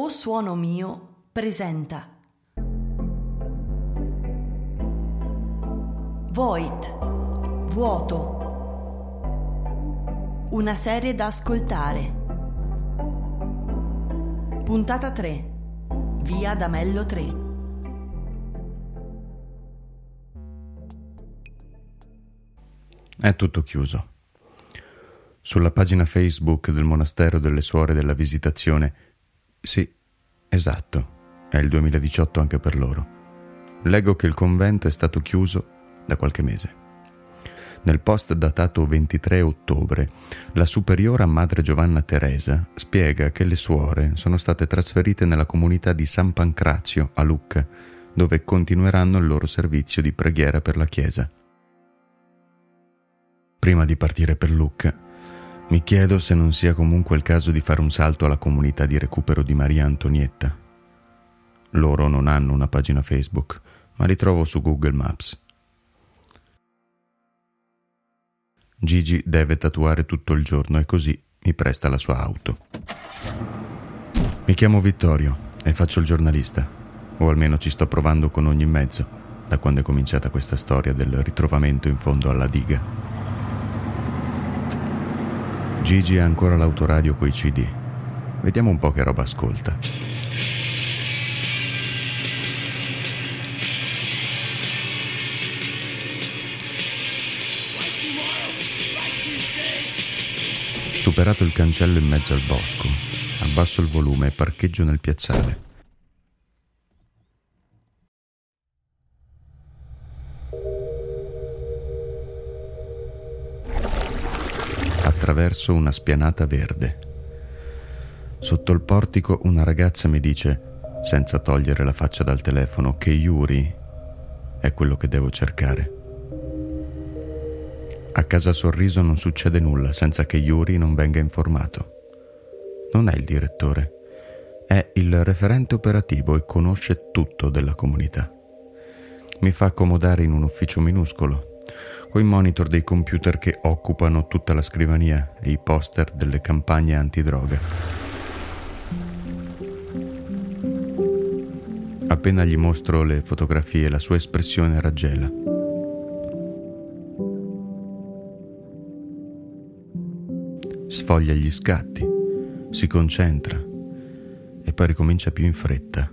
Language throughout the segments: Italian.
O Suono Mio presenta Void, vuoto. Una serie da ascoltare. Puntata 3. Via D'Amello 3. È tutto chiuso. Sulla pagina Facebook del monastero delle suore della Visitazione, sì, esatto, è il 2018 anche per loro. Leggo che il convento è stato chiuso da qualche mese. Nel post datato 23 ottobre, la superiora Madre Giovanna Teresa spiega che le suore sono state trasferite nella comunità di San Pancrazio a Lucca, dove continueranno il loro servizio di preghiera per la Chiesa. Prima di partire per Lucca, mi chiedo se non sia comunque il caso di fare un salto alla comunità di recupero di Maria Antonietta. Loro non hanno una pagina Facebook, ma li trovo su Google Maps. Gigi deve tatuare tutto il giorno e così mi presta la sua auto. Mi chiamo Vittorio e faccio il giornalista, o almeno ci sto provando con ogni mezzo, da quando è cominciata questa storia del ritrovamento in fondo alla diga. Gigi ha ancora l'autoradio coi CD. Vediamo un po' che roba ascolta. Superato il cancello in mezzo al bosco, abbasso il volume e parcheggio nel piazzale. Attraverso una spianata verde. Sotto il portico una ragazza mi dice, senza togliere la faccia dal telefono, che Yuri è quello che devo cercare. A casa Sorriso non succede nulla senza che Yuri non venga informato. Non è il direttore, è il referente operativo e conosce tutto della comunità. Mi fa accomodare in un ufficio minuscolo, coi monitor dei computer che occupano tutta la scrivania e i poster delle campagne antidroga. Appena gli mostro le fotografie, la sua espressione raggela. sfoglia gli scatti, si concentra e poi ricomincia più in fretta,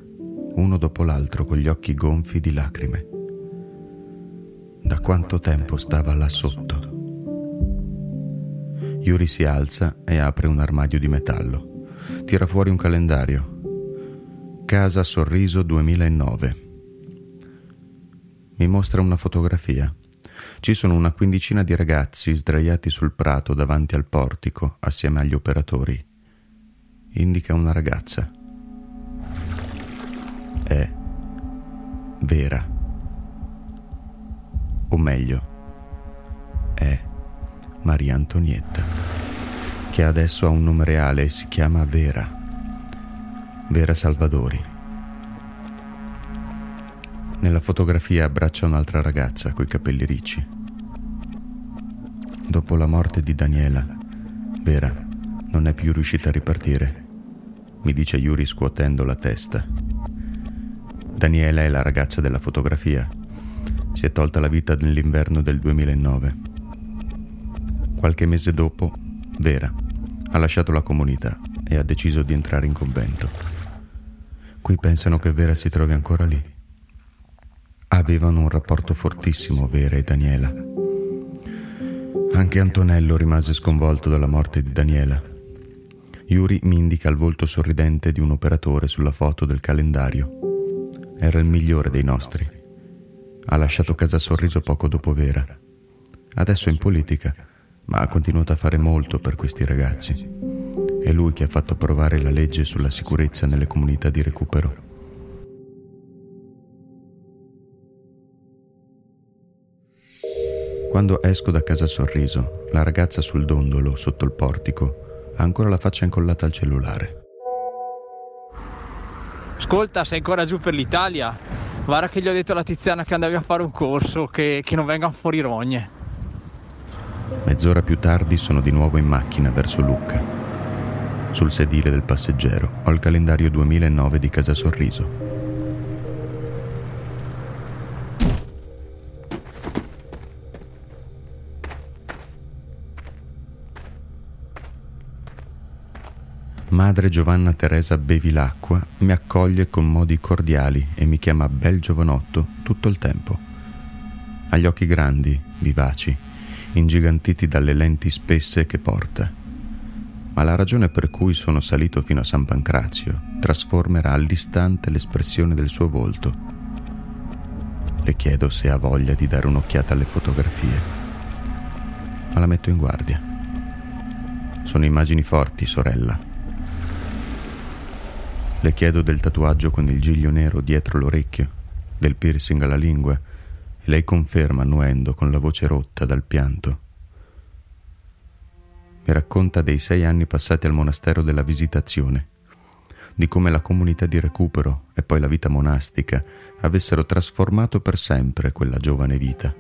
uno dopo l'altro con gli occhi gonfi di lacrime. Da quanto tempo stava là sotto? Yuri si alza e apre un armadio di metallo. Tira fuori un calendario. Casa Sorriso 2009. Mi mostra una fotografia ci sono una quindicina di ragazzi sdraiati sul prato davanti al portico assieme agli operatori. Indica una ragazza. È vera. O meglio, è Maria Antonietta, che adesso ha un nome reale e si chiama Vera. Vera Salvadori. Nella fotografia abbraccia un'altra ragazza coi capelli ricci. Dopo la morte di Daniela, Vera non è più riuscita a ripartire, mi dice Yuri scuotendo la testa. Daniela è la ragazza della fotografia. È tolta la vita nell'inverno del 2009. Qualche mese dopo, Vera ha lasciato la comunità e ha deciso di entrare in convento. Qui pensano che Vera si trovi ancora lì. Avevano un rapporto fortissimo Vera e Daniela anche Antonello rimase sconvolto dalla morte di Daniela. Yuri mi indica il volto sorridente di un operatore sulla foto del calendario. Era il migliore dei nostri. Ha lasciato casa Sorriso poco dopo Vera. Adesso è in politica, ma ha continuato a fare molto per questi ragazzi. È lui che ha fatto approvare la legge sulla sicurezza nelle comunità di recupero. Quando esco da casa Sorriso, la ragazza sul dondolo, sotto il portico, ha ancora la faccia incollata al cellulare. Ascolta, sei ancora giù per l'Italia? Guarda che gli ho detto alla Tiziana che andavi a fare un corso, che, che non vengano fuori rogne. Mezz'ora più tardi sono di nuovo in macchina verso Lucca. Sul sedile del passeggero ho il calendario 2009 di Casa Sorriso. Madre Giovanna Teresa Bevilacqua mi accoglie con modi cordiali e mi chiama bel giovanotto tutto il tempo. Ha gli occhi grandi, vivaci, ingigantiti dalle lenti spesse che porta. Ma la ragione per cui sono salito fino a San Pancrazio trasformerà all'istante l'espressione del suo volto. Le chiedo se ha voglia di dare un'occhiata alle fotografie, ma la metto in guardia. Sono immagini forti, sorella. Le chiedo del tatuaggio con il giglio nero dietro l'orecchio, del piercing alla lingua lei conferma annuendo con la voce rotta dal pianto. Mi racconta dei sei anni passati al monastero della Visitazione, di come la comunità di recupero e poi la vita monastica avessero trasformato per sempre quella giovane vita.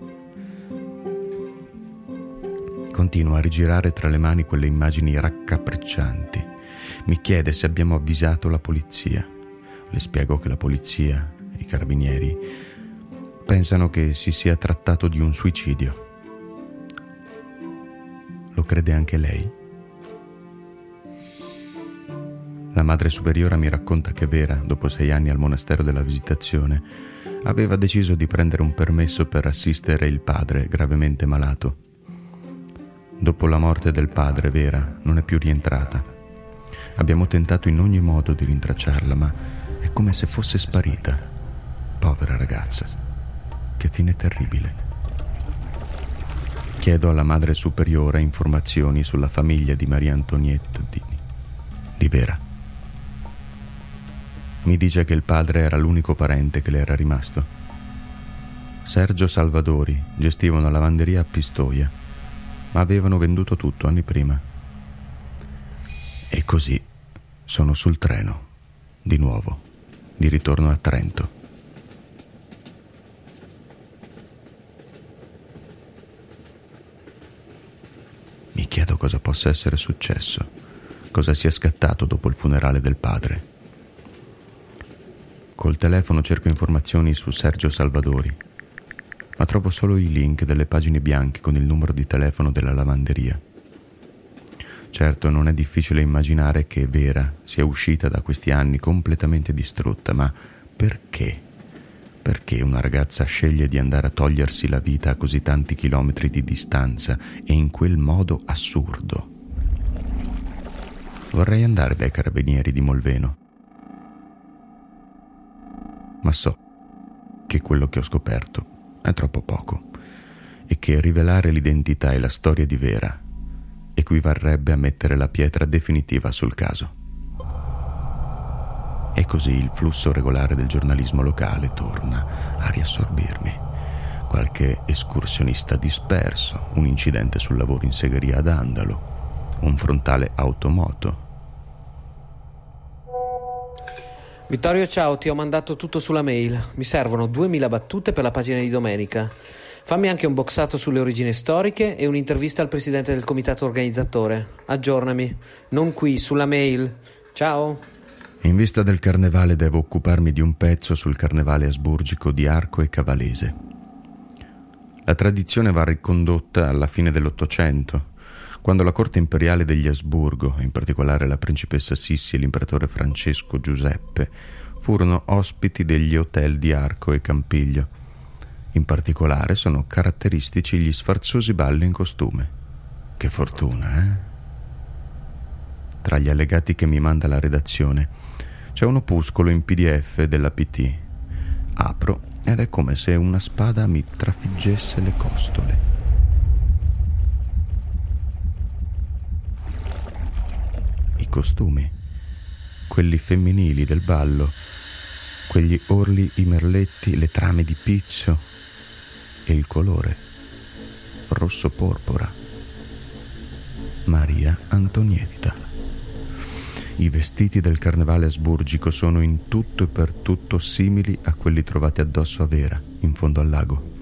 Continua a rigirare tra le mani quelle immagini raccapriccianti. Mi chiede se abbiamo avvisato la polizia. Le spiego che la polizia, i carabinieri, pensano che si sia trattato di un suicidio. Lo crede anche lei? La madre superiora mi racconta che Vera, dopo sei anni al monastero della Visitazione, aveva deciso di prendere un permesso per assistere il padre gravemente malato. Dopo la morte del padre, Vera non è più rientrata. Abbiamo tentato in ogni modo di rintracciarla, ma è come se fosse sparita. Povera ragazza che fine terribile. Chiedo alla Madre Superiore informazioni sulla famiglia di Maria Antonietta di, di Vera. Mi dice che il padre era l'unico parente che le era rimasto. Sergio Salvadori gestiva una lavanderia a Pistoia, ma avevano venduto tutto anni prima. E così sono sul treno, di nuovo, di ritorno a Trento. Mi chiedo cosa possa essere successo, cosa sia scattato dopo il funerale del padre. Col telefono cerco informazioni su Sergio Salvadori, ma trovo solo i link delle pagine bianche con il numero di telefono della lavanderia. Certo, non è difficile immaginare che Vera sia uscita da questi anni completamente distrutta, ma perché? Perché una ragazza sceglie di andare a togliersi la vita a così tanti chilometri di distanza e in quel modo assurdo? Vorrei andare dai carabinieri di Molveno. Ma so che quello che ho scoperto è troppo poco e che rivelare l'identità e la storia di Vera equivarrebbe a mettere la pietra definitiva sul caso. E così il flusso regolare del giornalismo locale torna a riassorbirmi. Qualche escursionista disperso, un incidente sul lavoro in segheria ad Andalo, un frontale automoto. Vittorio, ciao, ti ho mandato tutto sulla mail. Mi servono 2000 battute per la pagina di domenica. Fammi anche un boxato sulle origini storiche e un'intervista al presidente del comitato organizzatore. Aggiornami. Non qui, sulla mail. Ciao. In vista del carnevale devo occuparmi di un pezzo sul carnevale asburgico di Arco e Cavalese. La tradizione va ricondotta alla fine dell'Ottocento, quando la corte imperiale degli Asburgo, in particolare la principessa Sissi e l'imperatore Francesco Giuseppe, furono ospiti degli hotel di Arco e Campiglio. In particolare sono caratteristici gli sfarzosi balli in costume. Che fortuna, eh? Tra gli allegati che mi manda la redazione c'è un opuscolo in PDF della PT. Apro ed è come se una spada mi trafiggesse le costole. I costumi, quelli femminili del ballo, quegli orli i merletti, le trame di pizzo e il colore rosso porpora. Maria Antonietta. I vestiti del carnevale asburgico sono in tutto e per tutto simili a quelli trovati addosso a Vera, in fondo al lago.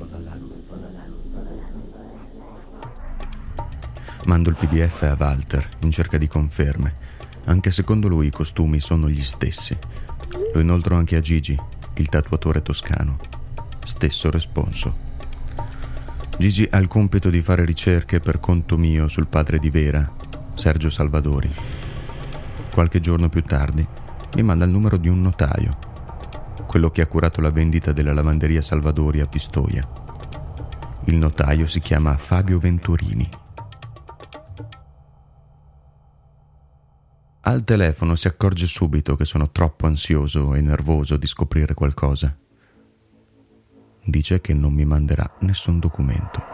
Mando il PDF a Walter in cerca di conferme Anche secondo lui i costumi sono gli stessi. Lo inoltro anche a Gigi, il tatuatore toscano. Stesso responso. Gigi ha il compito di fare ricerche per conto mio sul padre di Vera, Sergio Salvadori. Qualche giorno più tardi mi manda il numero di un notaio, quello che ha curato la vendita della lavanderia Salvadori a Pistoia. Il notaio si chiama Fabio Venturini. Al telefono si accorge subito che sono troppo ansioso e nervoso di scoprire qualcosa dice che non mi manderà nessun documento.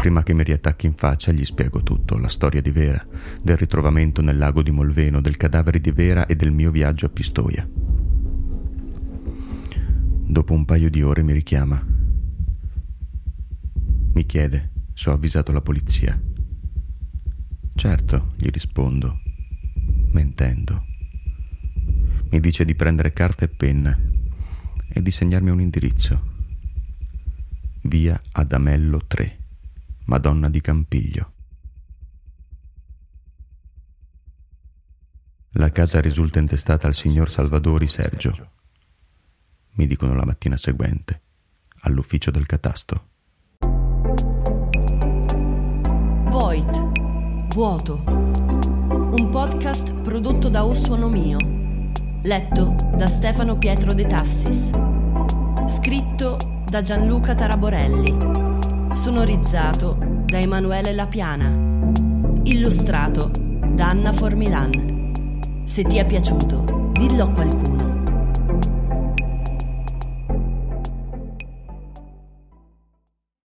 Prima che mi riattacchi in faccia gli spiego tutto, la storia di Vera, del ritrovamento nel lago di Molveno, del cadavere di Vera e del mio viaggio a Pistoia. Dopo un paio di ore mi richiama. Mi chiede se ho avvisato la polizia. Certo, gli rispondo, mentendo. Mi dice di prendere carta e penna e di segnarmi un indirizzo. Via Adamello 3, Madonna di Campiglio. La casa risulta intestata al signor Salvadori Sergio. Mi dicono la mattina seguente, all'ufficio del catasto. Void, vuoto. Un podcast prodotto da Ossuono Mio Letto da Stefano Pietro De Tassis. Scritto da Gianluca Taraborelli. Sonorizzato da Emanuele Lapiana. Illustrato da Anna Formilan. Se ti è piaciuto, dillo a qualcuno.